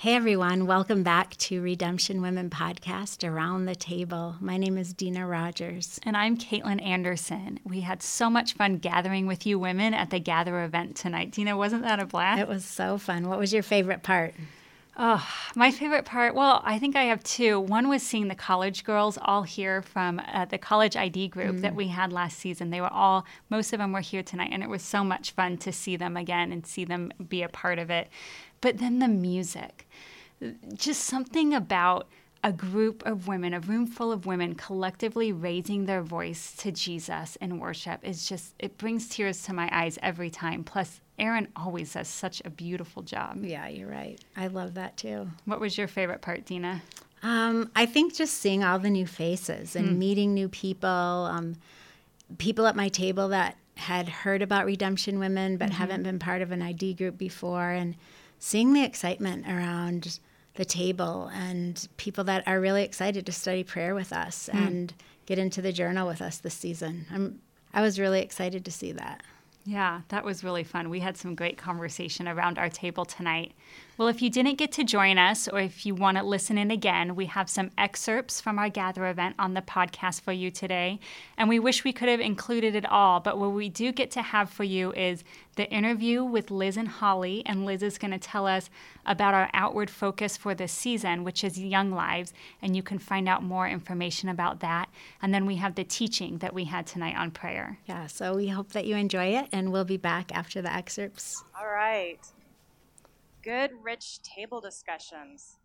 Hey everyone, welcome back to Redemption Women Podcast Around the Table. My name is Dina Rogers. And I'm Caitlin Anderson. We had so much fun gathering with you women at the Gather event tonight. Dina, wasn't that a blast? It was so fun. What was your favorite part? Oh, my favorite part. Well, I think I have two. One was seeing the college girls all here from uh, the college ID group mm. that we had last season. They were all, most of them were here tonight, and it was so much fun to see them again and see them be a part of it. But then the music, just something about a group of women, a room full of women collectively raising their voice to Jesus in worship is just, it brings tears to my eyes every time. Plus, Aaron always does such a beautiful job. Yeah, you're right. I love that too. What was your favorite part, Dina? Um, I think just seeing all the new faces and mm. meeting new people, um, people at my table that had heard about Redemption Women but mm-hmm. haven't been part of an ID group before, and seeing the excitement around the table and people that are really excited to study prayer with us mm. and get into the journal with us this season. I'm I was really excited to see that. Yeah, that was really fun. We had some great conversation around our table tonight. Well, if you didn't get to join us or if you want to listen in again, we have some excerpts from our Gather event on the podcast for you today. And we wish we could have included it all, but what we do get to have for you is the interview with Liz and Holly. And Liz is going to tell us about our outward focus for this season, which is YoungLives. And you can find out more information about that. And then we have the teaching that we had tonight on prayer. Yeah, so we hope that you enjoy it, and we'll be back after the excerpts. All right good, rich table discussions.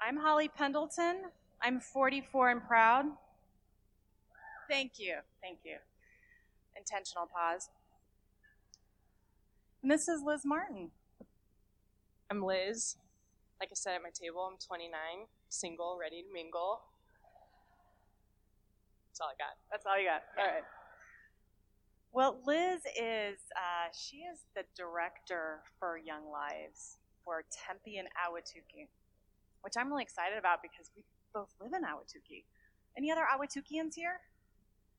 I'm Holly Pendleton. I'm 44 and proud. Thank you. Thank you. Intentional pause. And this is Liz Martin. I'm Liz. Like I said at my table, I'm 29, single, ready to mingle. That's all I got. That's all you got. All right. Well, Liz is, uh, she is the director for YoungLives for Tempe and Ahwatukee, which I'm really excited about because we both live in Ahwatukee. Any other Ahwatukeeans here?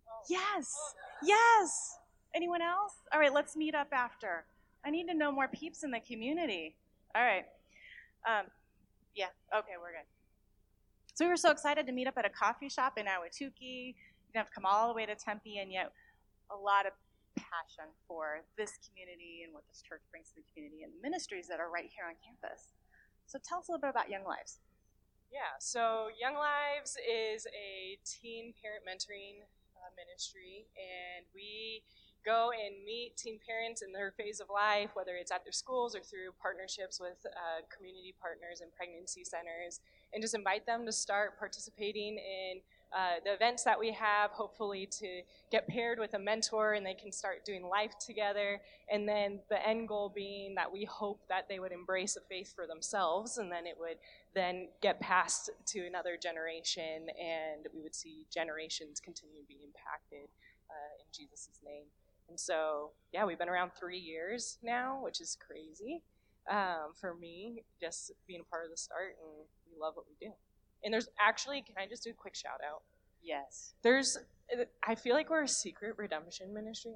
Oh. Yes, yes. Anyone else? All right, let's meet up after. I need to know more peeps in the community. All right. Um, yeah, okay, we're good. So we were so excited to meet up at a coffee shop in Ahwatukee. You have to come all the way to Tempe, and yet a lot of passion for this community and what this church brings to the community and the ministries that are right here on campus. So tell us a little bit about YoungLives. Yeah, so YoungLives is a teen parent mentoring uh, ministry, and we go and meet teen parents in their phase of life, whether it's at their schools or through partnerships with uh, community partners and pregnancy centers, and just invite them to start participating in uh, the events that we have, hopefully to get paired with a mentor and they can start doing life together. And then the end goal being that we hope that they would embrace a faith for themselves and then it would then get passed to another generation and we would see generations continue to be impacted uh, in Jesus' name. And so, yeah, we've been around three years now, which is crazy um, for me, just being a part of the start, and we love what we do. And there's actually, can I just do a quick shout out? Yes. There's, I feel like we're a secret redemption ministry.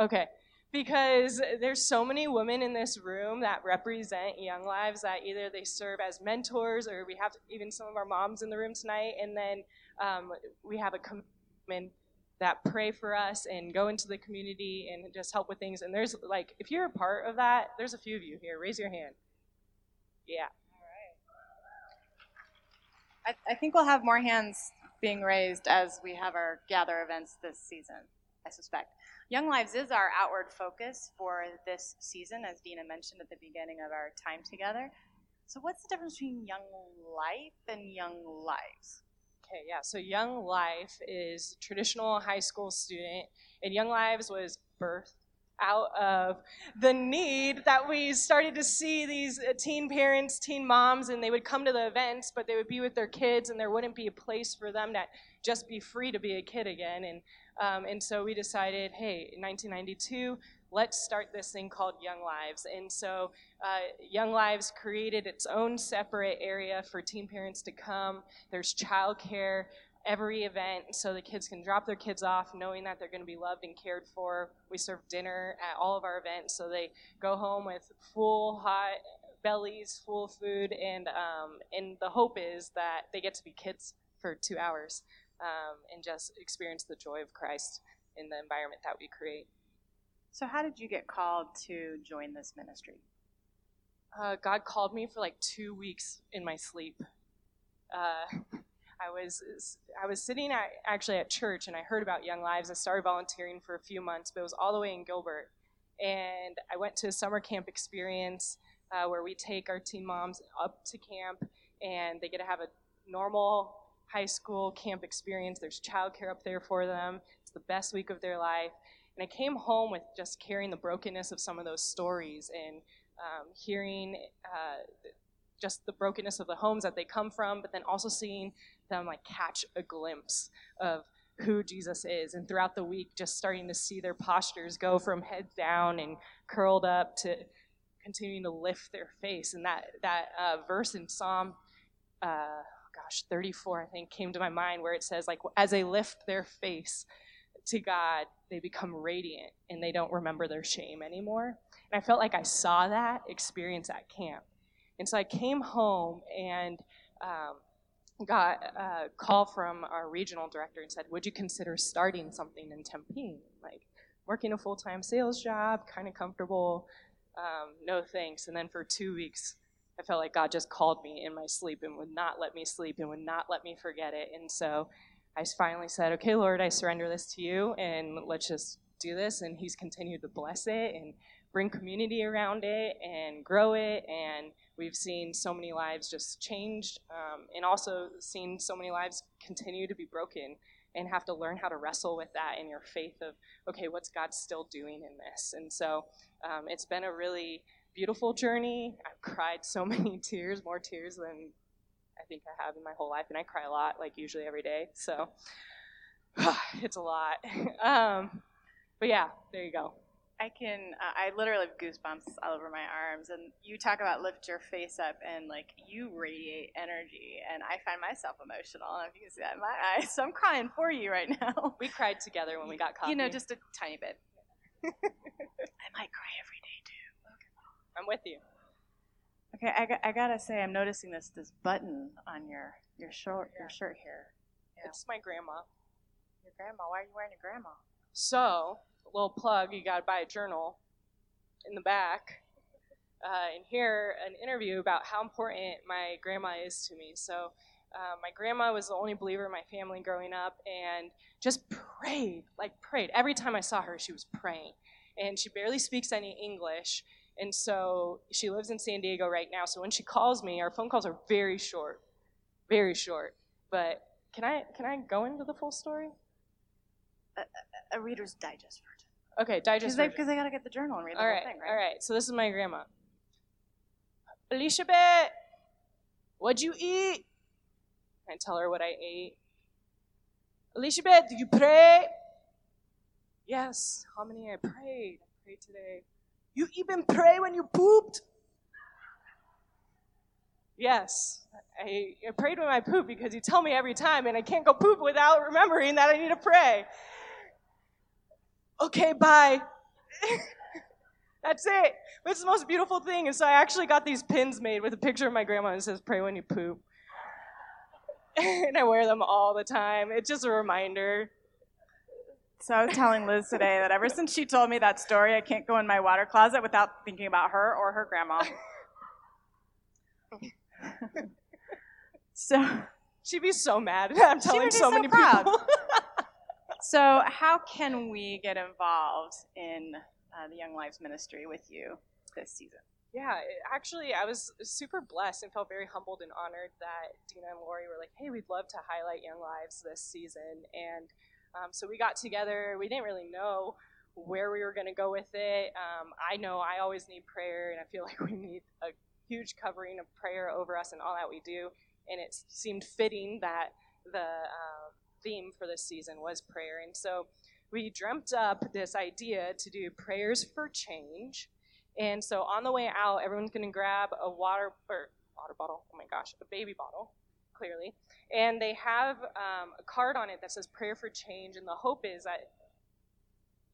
Okay. Because there's so many women in this room that represent YoungLives that either they serve as mentors or we have even some of our moms in the room tonight. And then um, we have a commitment that pray for us and go into the community and just help with things. And there's like, if you're a part of that, there's a few of you here. Raise your hand. Yeah. I, I think we'll have more hands being raised as we have our gather events this season, I suspect. YoungLives is our outward focus for this season, as Dina mentioned at the beginning of our time together. So, what's the difference between Young Life and YoungLives? Okay, yeah. So, Young Life is traditional high school student, and YoungLives was birthed out of the need that we started to see these uh, teen parents, teen moms, and they would come to the events, but they would be with their kids, and there wouldn't be a place for them to just be free to be a kid again. And um, and so we decided, hey, in 1992, let's start this thing called YoungLives. And so uh, YoungLives created its own separate area for teen parents to come. There's childcare every event so the kids can drop their kids off knowing that they're going to be loved and cared for. We serve dinner at all of our events so they go home with full hot bellies, full of food, and um, and the hope is that they get to be kids for two hours um, and just experience the joy of Christ in the environment that we create. So, how did you get called to join this ministry? Uh, God called me for like two weeks in my sleep. Uh, I was I was sitting at, actually at church and I heard about YoungLives. I started volunteering for a few months, but it was all the way in Gilbert. And I went to a summer camp experience uh, where we take our teen moms up to camp and they get to have a normal high school camp experience. There's childcare up there for them. It's the best week of their life. And I came home with just carrying the brokenness of some of those stories and um, hearing uh, just the brokenness of the homes that they come from, but then also seeing them like catch a glimpse of who Jesus is. And throughout the week, just starting to see their postures go from head down and curled up to continuing to lift their face. And that that uh, verse in Psalm, uh, gosh, 34, I think, came to my mind where it says like, as they lift their face to God, they become radiant and they don't remember their shame anymore. And I felt like I saw that experience at camp. And so I came home and um, got a call from our regional director and said, Would you consider starting something in Tempe? Like working a full time sales job, kind of comfortable. Um, no thanks. And then for two weeks, I felt like God just called me in my sleep and would not let me sleep and would not let me forget it. And so I finally said, Okay, Lord, I surrender this to you and let's just do this. And He's continued to bless it and bring community around it and grow it. And we've seen so many lives just changed um, and also seen so many lives continue to be broken and have to learn how to wrestle with that in your faith of, okay, what's God still doing in this? And so um, it's been a really beautiful journey. I've cried so many tears, more tears than I think I have in my whole life. And I cry a lot, like usually every day. So it's a lot. Um, but yeah, there you go. I can, uh, I literally have goosebumps all over my arms. And you talk about lift your face up and like you radiate energy. And I find myself emotional. And if you can see that in my eyes, so I'm crying for you right now. We cried together when we got coffee. You know, just a tiny bit. I might cry every day too. I'm with you. Okay, I, got, I gotta say, I'm noticing this this button on your your shirt your shirt here. Yeah. It's my grandma. Your grandma? Why are you wearing your grandma? So little plug, you got to buy a journal in the back. Uh, and hear an interview about how important my grandma is to me. So, uh, my grandma was the only believer in my family growing up and just prayed, like prayed. Every time I saw her, she was praying. And she barely speaks any English. And so she lives in San Diego right now. So when she calls me, our phone calls are very short, very short. But can I can I go into the full story? A, a, a Reader's Digest version. Okay, digest. Because they, they got to get the journal and read the all whole right, thing, right? All right, so this is my grandma. Elizabeth, what'd you eat? I tell her what I ate. Elizabeth, did you pray? Yes, how many I prayed? I prayed today. You even pray when you pooped? Yes, I, I prayed when I poop because you tell me every time, and I can't go poop without remembering that I need to pray okay, bye. That's it. But it's the most beautiful thing. And so I actually got these pins made with a picture of my grandma and says, pray when you poop. and I wear them all the time. It's just a reminder. So I was telling Liz today that ever since she told me that story, I can't go in my water closet without thinking about her or her grandma. so she'd be so mad. I'm telling so, so, many proud. people. So, how can we get involved in uh, the YoungLives Ministry with you this season? Yeah, it, actually, I was super blessed and felt very humbled and honored that Dina and Lori were like, hey, we'd love to highlight YoungLives this season. And um, so we got together. We didn't really know where we were going to go with it. Um, I know I always need prayer, and I feel like we need a huge covering of prayer over us and all that we do. And it seemed fitting that the um, theme for this season was prayer. And so we dreamt up this idea to do prayers for change. And so on the way out, everyone's going to grab a water or water bottle. Oh my gosh, a baby bottle. clearly. And they have um, a card on it that says prayer for change. And the hope is that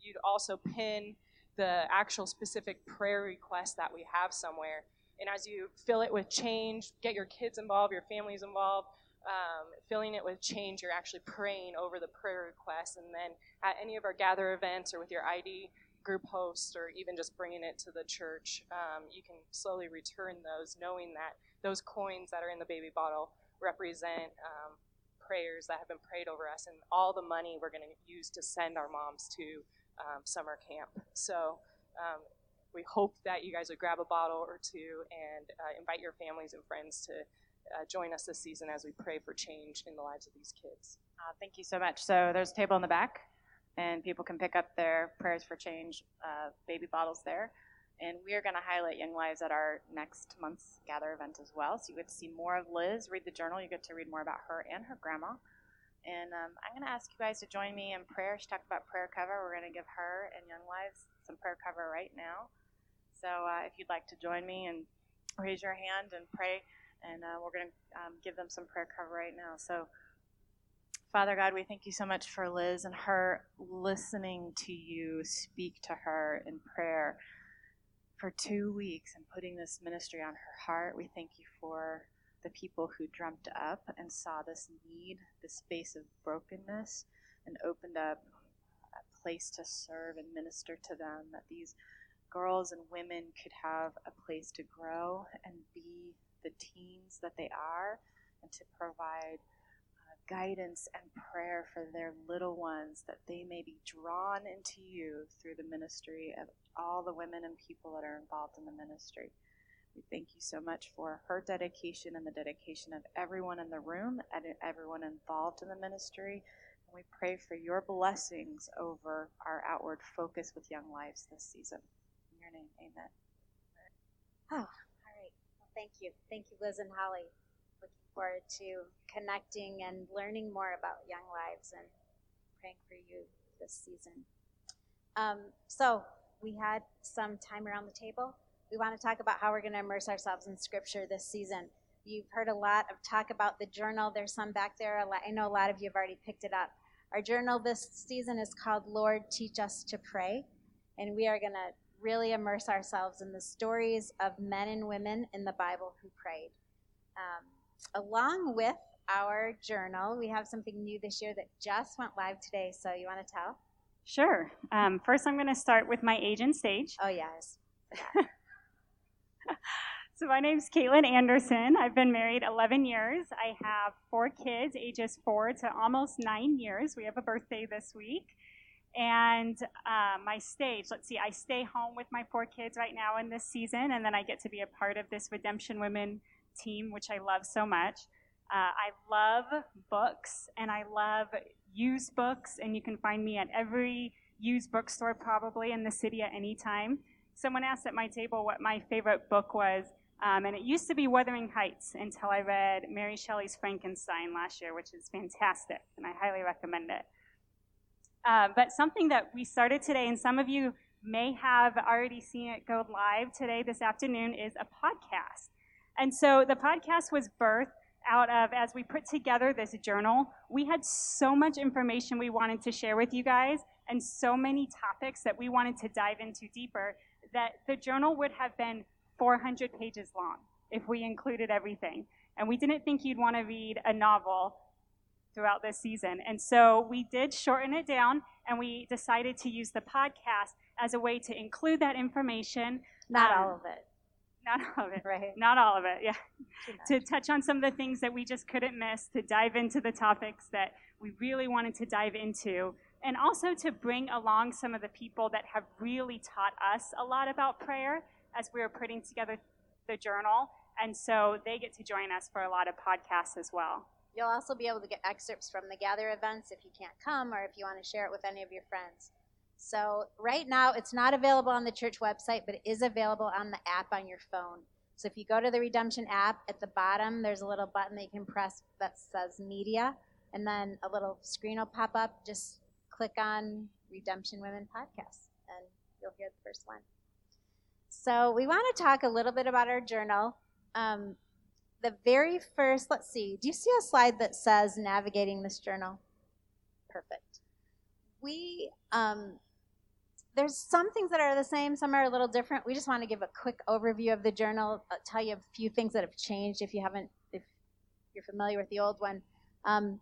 you'd also pin the actual specific prayer request that we have somewhere. And as you fill it with change, get your kids involved, your families involved, um, filling it with change, you're actually praying over the prayer request. And then at any of our gather events or with your ID group host or even just bringing it to the church, um, you can slowly return those, knowing that those coins that are in the baby bottle represent um, prayers that have been prayed over us and all the money we're going to use to send our moms to um, summer camp. So um, we hope that you guys would grab a bottle or two and uh, invite your families and friends to uh, join us this season as we pray for change in the lives of these kids. Uh, thank you so much. So there's a table in the back, and people can pick up their prayers for change uh, baby bottles there. And we are going to highlight YoungLives at our next month's Gather event as well. So you get to see more of Liz, read the journal. You get to read more about her and her grandma. And um, I'm going to ask you guys to join me in prayer. She talked about prayer cover. We're going to give her and YoungLives some prayer cover right now. So uh, if you'd like to join me and raise your hand and pray, and uh, we're going to um, give them some prayer cover right now. So, Father God, we thank you so much for Liz and her listening to you speak to her in prayer for two weeks and putting this ministry on her heart. We thank you for the people who dreamt up and saw this need, this space of brokenness, and opened up a place to serve and minister to them, that these girls and women could have a place to grow and be the teens that they are, and to provide uh, guidance and prayer for their little ones, that they may be drawn into you through the ministry of all the women and people that are involved in the ministry. We thank you so much for her dedication and the dedication of everyone in the room and everyone involved in the ministry. And we pray for your blessings over our outward focus with YoungLives this season. In your name, amen. Oh, thank you. Thank you, Liz and Holly. Looking forward to connecting and learning more about YoungLives and praying for you this season. Um, so, we had some time around the table we want to talk about how we're going to immerse ourselves in Scripture this season. You've heard a lot of talk about the journal. There's some back there. I know a lot of you have already picked it up. Our journal this season is called Lord, Teach Us to Pray. And we are going to really immerse ourselves in the stories of men and women in the Bible who prayed. Um, along with our journal, we have something new this year that just went live today. So you want to tell? Sure. Um, first, I'm going to start with my age and stage. Oh, yes. so my name is Caitlin Anderson. I've been married 11 years. I have four kids, ages four to almost nine years. We have a birthday this week. And uh, my stage, let's see, I stay home with my four kids right now in this season, and then I get to be a part of this Redemption Women team, which I love so much. Uh, I love books, and I love used books, and you can find me at every used bookstore probably in the city at any time someone asked at my table what my favorite book was, um, and it used to be Wuthering Heights until I read Mary Shelley's Frankenstein last year, which is fantastic, and I highly recommend it. Uh, but something that we started today, and some of you may have already seen it go live today, this afternoon, is a podcast. And so the podcast was birthed out of, as we put together this journal, we had so much information we wanted to share with you guys and so many topics that we wanted to dive into deeper that the journal would have been 400 pages long if we included everything. And we didn't think you'd want to read a novel throughout this season. And so we did shorten it down and we decided to use the podcast as a way to include that information. Not um, all of it. Not all of it. Right. Not all of it, yeah. To touch on some of the things that we just couldn't miss, to dive into the topics that we really wanted to dive into and also to bring along some of the people that have really taught us a lot about prayer as we were putting together the journal. And so they get to join us for a lot of podcasts as well. You'll also be able to get excerpts from the Gather events if you can't come or if you want to share it with any of your friends. So, right now, it's not available on the church website, but it is available on the app on your phone. So, if you go to the Redemption app, at the bottom, there's a little button that you can press that says Media, and then a little screen will pop up. Just click on Redemption Women Podcast and you'll hear the first one. So, we want to talk a little bit about our journal. Um, the very first, let's see, do you see a slide that says navigating this journal? Perfect. We, um, there's some things that are the same, some are a little different. We just want to give a quick overview of the journal, I'll uh, tell you a few things that have changed if you haven't, if you're familiar with the old one. Um,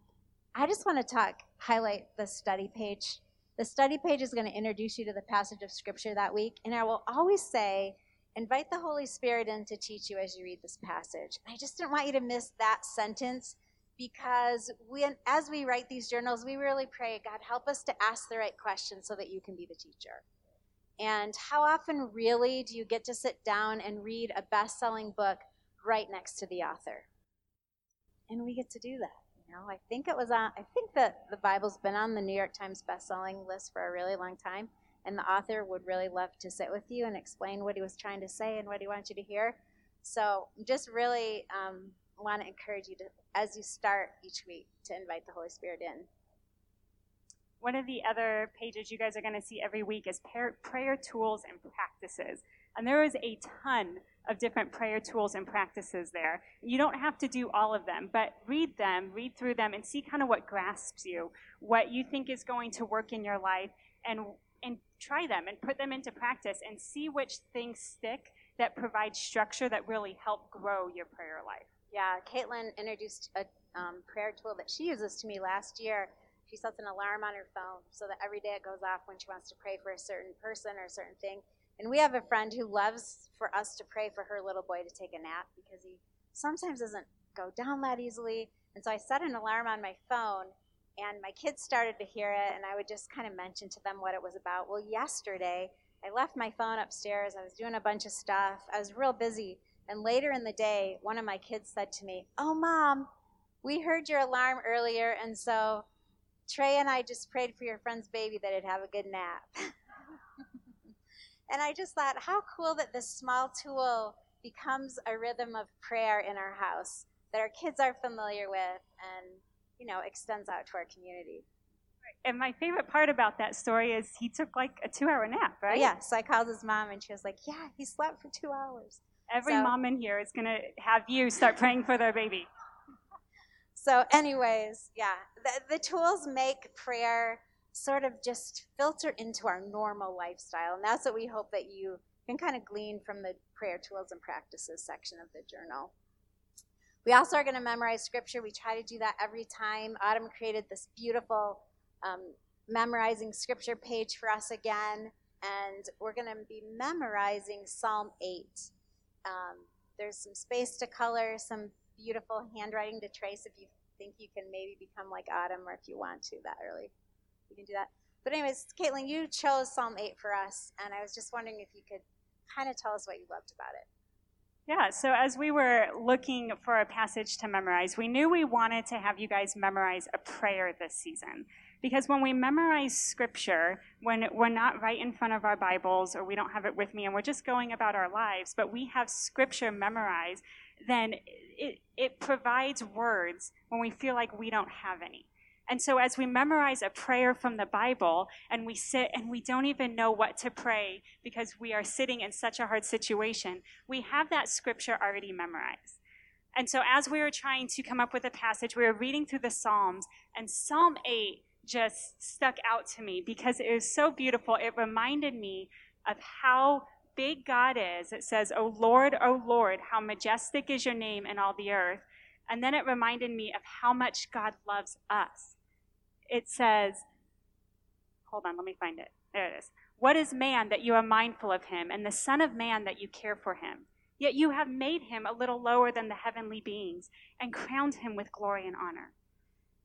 I just want to talk, highlight the study page. The study page is going to introduce you to the passage of scripture that week, and I will always say, invite the Holy Spirit in to teach you as you read this passage. I just didn't want you to miss that sentence because when, as we write these journals, we really pray, God, help us to ask the right questions so that you can be the teacher. And how often, really, do you get to sit down and read a best selling book right next to the author? And we get to do that. You know, I think it was on, I think that the Bible's been on the New York Times best-selling list for a really long time, and the author would really love to sit with you and explain what he was trying to say and what he wanted you to hear. So, just really um, want to encourage you to, as you start each week, to invite the Holy Spirit in. One of the other pages you guys are going to see every week is prayer tools and practices. And there is a ton of different prayer tools and practices there. You don't have to do all of them, but read them, read through them, and see kind of what grasps you, what you think is going to work in your life, and and try them and put them into practice and see which things stick that provide structure that really help grow your prayer life. Yeah, Caitlin introduced a um, prayer tool that she uses to me last year. She sets an alarm on her phone so that every day it goes off when she wants to pray for a certain person or a certain thing. And we have a friend who loves for us to pray for her little boy to take a nap because he sometimes doesn't go down that easily. And so I set an alarm on my phone, and my kids started to hear it, and I would just kind of mention to them what it was about. Well, yesterday, I left my phone upstairs. I was doing a bunch of stuff. I was real busy. And later in the day, one of my kids said to me, Oh, mom, we heard your alarm earlier, and so Trey and I just prayed for your friend's baby that it'd have a good nap. And I just thought, how cool that this small tool becomes a rhythm of prayer in our house that our kids are familiar with and, you know, extends out to our community. And my favorite part about that story is he took like a two hour nap, right? Yeah, so I called his mom and she was like, yeah, he slept for two hours. Every so, mom in here is going to have you start praying for their baby. So, anyways, yeah, the, the tools make prayer sort of just filter into our normal lifestyle. And that's what we hope that you can kind of glean from the prayer tools and practices section of the journal. We also are going to memorize scripture. We try to do that every time. Autumn created this beautiful um, memorizing scripture page for us again, and we're going to be memorizing Psalm 8. Um, there's some space to color, some beautiful handwriting to trace if you think you can maybe become like Autumn or if you want to that early you can do that. But anyways, Caitlin, you chose Psalm 8 for us, and I was just wondering if you could kind of tell us what you loved about it. Yeah, so as we were looking for a passage to memorize, we knew we wanted to have you guys memorize a prayer this season. Because when we memorize scripture, when we're not right in front of our Bibles or we don't have it with me and we're just going about our lives, but we have scripture memorized, then it, it provides words when we feel like we don't have any. And so, as we memorize a prayer from the Bible and we sit and we don't even know what to pray because we are sitting in such a hard situation, we have that scripture already memorized. And so, as we were trying to come up with a passage, we were reading through the Psalms, and Psalm 8 just stuck out to me because it was so beautiful. It reminded me of how big God is. It says, O Lord, O Lord, how majestic is your name in all the earth. And then it reminded me of how much God loves us. It says, hold on, let me find it. There it is. What is man that you are mindful of him, and the Son of Man that you care for him? Yet you have made him a little lower than the heavenly beings and crowned him with glory and honor.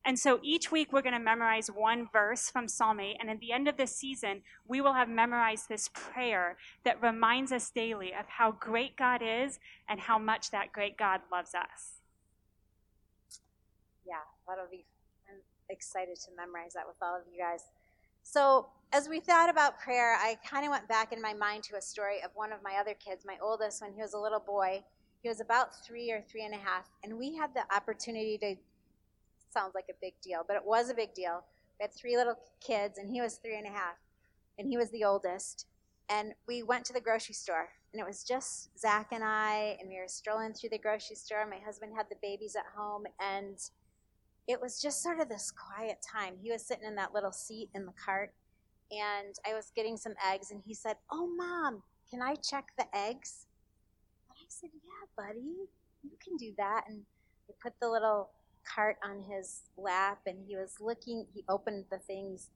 And so each week we're going to memorize one verse from Psalm 8. And at the end of this season, we will have memorized this prayer that reminds us daily of how great God is and how much that great God loves us yeah, that'll be. Excited to memorize that with all of you guys. So, as we thought about prayer, I kind of went back in my mind to a story of one of my other kids, my oldest, when he was a little boy. He was about three or three and a half, and we had the opportunity to. Sounds like a big deal, but it was a big deal. We had three little kids, and he was three and a half, and he was the oldest. And we went to the grocery store, and it was just Zach and I, and we were strolling through the grocery store. My husband had the babies at home, and it was just sort of this quiet time. He was sitting in that little seat in the cart, and I was getting some eggs, and he said, Oh, mom, can I check the eggs? And I said, Yeah, buddy, you can do that. And I put the little cart on his lap, and he was looking, he opened the things.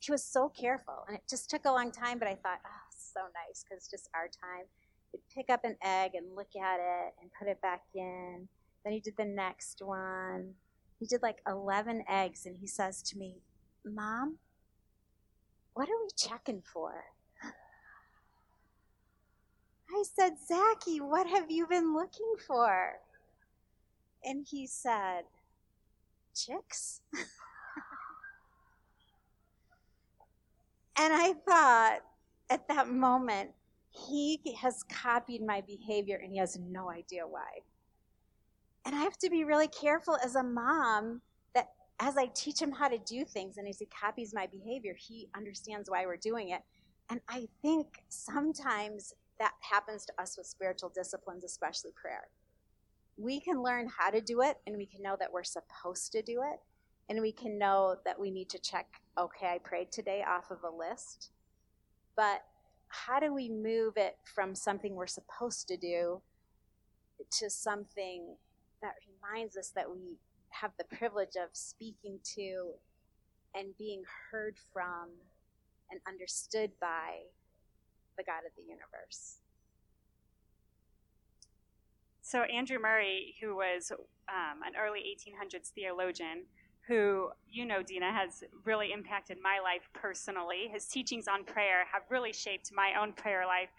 He was so careful, and it just took a long time, but I thought, oh, so nice because just our time. He'd pick up an egg and look at it and put it back in. Then he did the next one. He did like 11 eggs, and he says to me, Mom, what are we checking for? I said, Zachy, what have you been looking for? And he said, Chicks. and I thought at that moment, he has copied my behavior and he has no idea why. And I have to be really careful as a mom that as I teach him how to do things and as he copies my behavior, he understands why we're doing it. And I think sometimes that happens to us with spiritual disciplines, especially prayer. We can learn how to do it and we can know that we're supposed to do it. And we can know that we need to check, okay, I prayed today off of a list. But how do we move it from something we're supposed to do to something that reminds us that we have the privilege of speaking to and being heard from and understood by the God of the universe. So, Andrew Murray, who was um, an early 1800s theologian, who you know, Dina, has really impacted my life personally. His teachings on prayer have really shaped my own prayer life.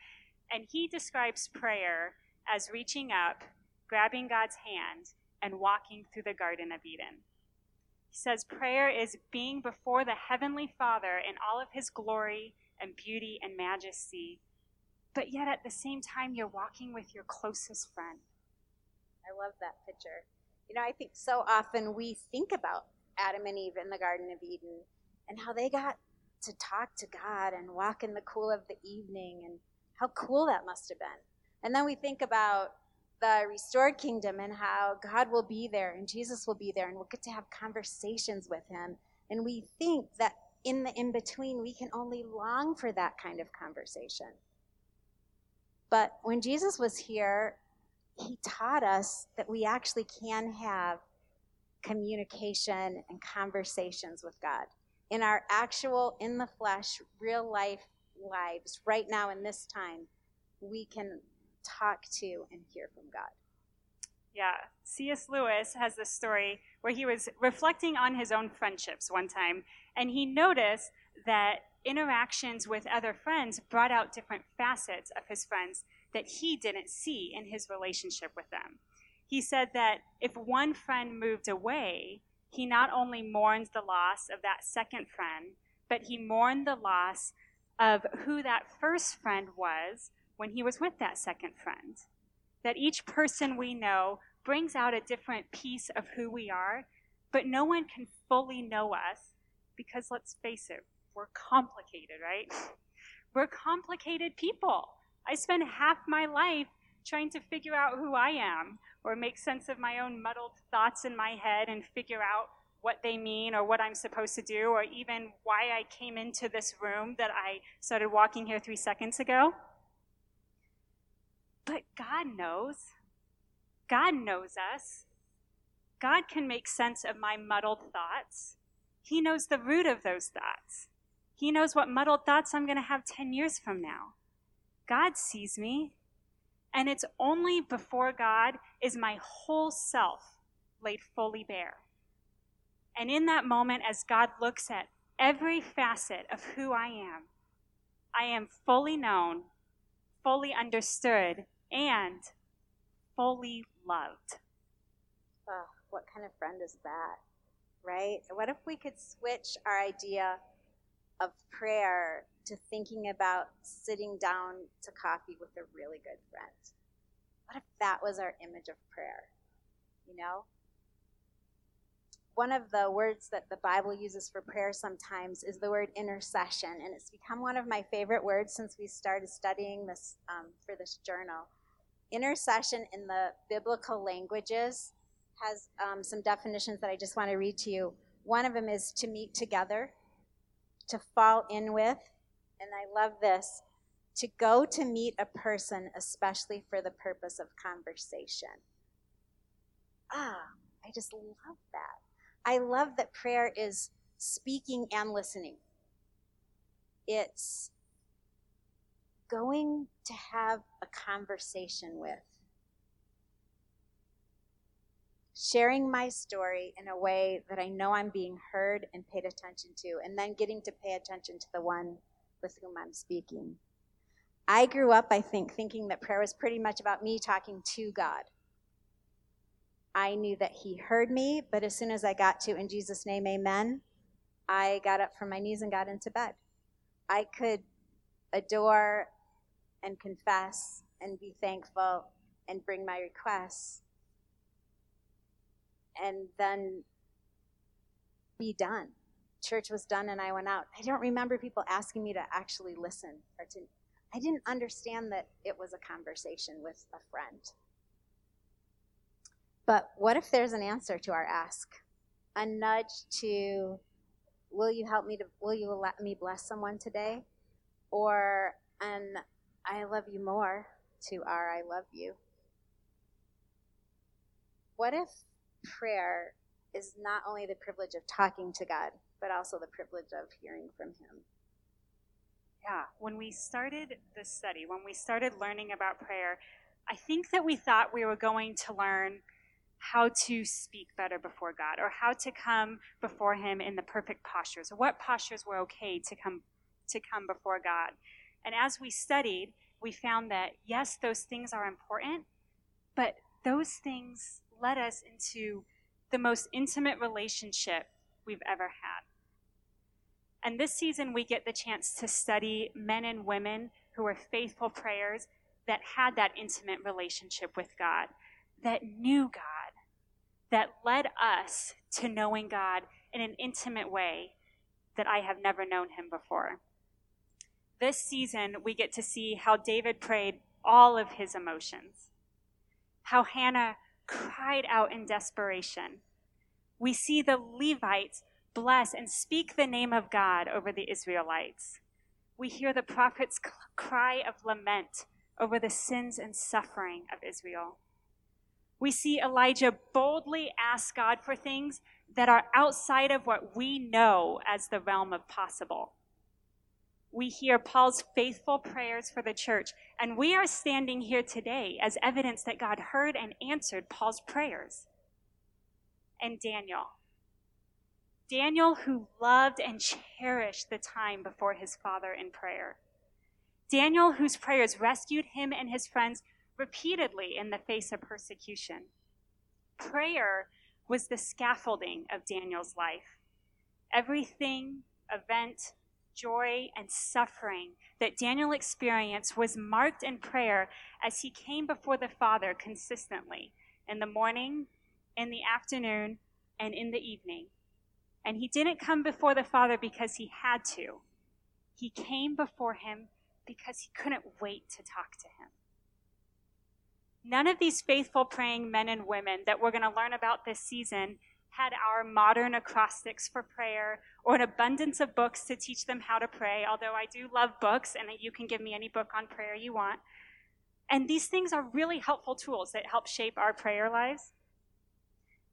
And he describes prayer as reaching up, grabbing God's hand, and walking through the Garden of Eden. He says prayer is being before the Heavenly Father in all of His glory and beauty and majesty, but yet at the same time, you're walking with your closest friend. I love that picture. You know, I think so often we think about Adam and Eve in the Garden of Eden and how they got to talk to God and walk in the cool of the evening and how cool that must have been. And then we think about the restored kingdom and how God will be there and Jesus will be there and we'll get to have conversations with him. And we think that in the in between, we can only long for that kind of conversation. But when Jesus was here, he taught us that we actually can have communication and conversations with God. In our actual, in the flesh, real life lives, right now in this time, we can talk to and hear from God. Yeah, C.S. Lewis has this story where he was reflecting on his own friendships one time, and he noticed that interactions with other friends brought out different facets of his friends that he didn't see in his relationship with them he said that if one friend moved away, he not only mourned the loss of that second friend, but he mourned the loss of who that first friend was when he was with that second friend. That each person we know brings out a different piece of who we are, but no one can fully know us because let's face it, we're complicated, right? We're complicated people. I spend half my life trying to figure out who I am or make sense of my own muddled thoughts in my head and figure out what they mean or what I'm supposed to do or even why I came into this room that I started walking here three seconds ago. But God knows. God knows us. God can make sense of my muddled thoughts. He knows the root of those thoughts. He knows what muddled thoughts I'm going to have 10 years from now. God sees me. And it's only before God is my whole self laid fully bare. And in that moment, as God looks at every facet of who I am, I am fully known, fully understood, and fully loved. Oh, what kind of friend is that? Right? What if we could switch our idea of prayer to thinking about sitting down to coffee with a really good friend. What if that was our image of prayer? You know? one of the words that the Bible uses for prayer sometimes is the word intercession, and it's become one of my favorite words since we started studying this um, for this journal. Intercession in the biblical languages has um, some definitions that I just want to read to you. One of them is to meet together, to fall in with, and I love this to go to meet a person, especially for the purpose of conversation. Ah, I just love that. I love that prayer is speaking and listening. It's going to have a conversation with. Sharing my story in a way that I know I'm being heard and paid attention to, and then getting to pay attention to the one with whom I'm speaking. I grew up, I think, thinking that prayer was pretty much about me talking to God. I knew that He heard me, but as soon as I got to, in Jesus' name, amen, I got up from my knees and got into bed. I could adore and confess and be thankful and bring my requests and then be done. Church was done and I went out. I don't remember people asking me to actually listen or to I didn't understand that it was a conversation with a friend. But what if there's an answer to our ask? A nudge to, will you help me to, will you let me bless someone today? Or an, I love you more to our, I love you. What if prayer is not only the privilege of talking to God, but also the privilege of hearing from Him? Yeah, when we started this study, when we started learning about prayer, I think that we thought we were going to learn how to speak better before God or how to come before him in the perfect postures or what postures were okay to come to come before God. And as we studied, we found that yes, those things are important, but those things led us into the most intimate relationship we've ever had. And this season, we get the chance to study men and women who are faithful prayers that had that intimate relationship with God, that knew God, that led us to knowing God in an intimate way that I have never known him before. This season, we get to see how David prayed all of his emotions, how Hannah cried out in desperation. We see the Levites bless and speak the name of God over the Israelites. We hear the prophet's cry of lament over the sins and suffering of Israel. We see Elijah boldly ask God for things that are outside of what we know as the realm of possible. We hear Paul's faithful prayers for the church, and we are standing here today as evidence that God heard and answered Paul's prayers. And Daniel, Daniel, who loved and cherished the time before his father in prayer. Daniel, whose prayers rescued him and his friends repeatedly in the face of persecution. Prayer was the scaffolding of Daniel's life. Everything, event, joy, and suffering that Daniel experienced was marked in prayer as he came before the Father consistently in the morning, in the afternoon, and in the evening. And he didn't come before the Father because he had to. He came before him because he couldn't wait to talk to him. None of these faithful praying men and women that we're going to learn about this season had our modern acrostics for prayer or an abundance of books to teach them how to pray, although I do love books and you can give me any book on prayer you want. And these things are really helpful tools that help shape our prayer lives.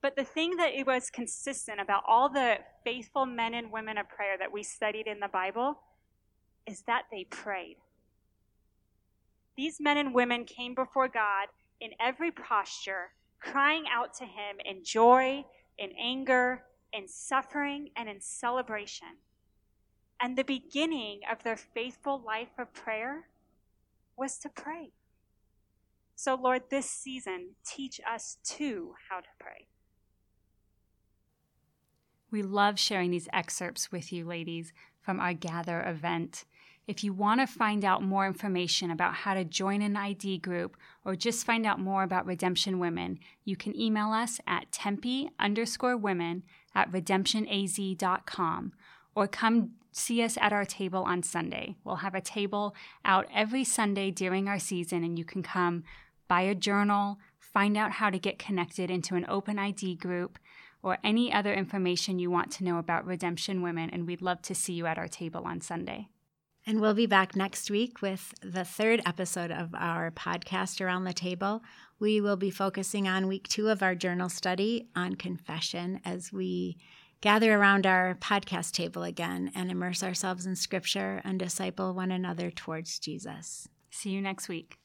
But the thing that it was consistent about all the faithful men and women of prayer that we studied in the Bible is that they prayed. These men and women came before God in every posture, crying out to Him in joy, in anger, in suffering, and in celebration. And the beginning of their faithful life of prayer was to pray. So, Lord, this season, teach us too how to pray. We love sharing these excerpts with you, ladies, from our Gather event. If you want to find out more information about how to join an ID group or just find out more about Redemption Women, you can email us at tempe underscore women at redemptionaz.com or come see us at our table on Sunday. We'll have a table out every Sunday during our season, and you can come buy a journal, find out how to get connected into an open ID group, or any other information you want to know about Redemption Women, and we'd love to see you at our table on Sunday. And we'll be back next week with the third episode of our podcast Around the Table. We will be focusing on week two of our journal study on confession as we gather around our podcast table again and immerse ourselves in scripture and disciple one another towards Jesus. See you next week.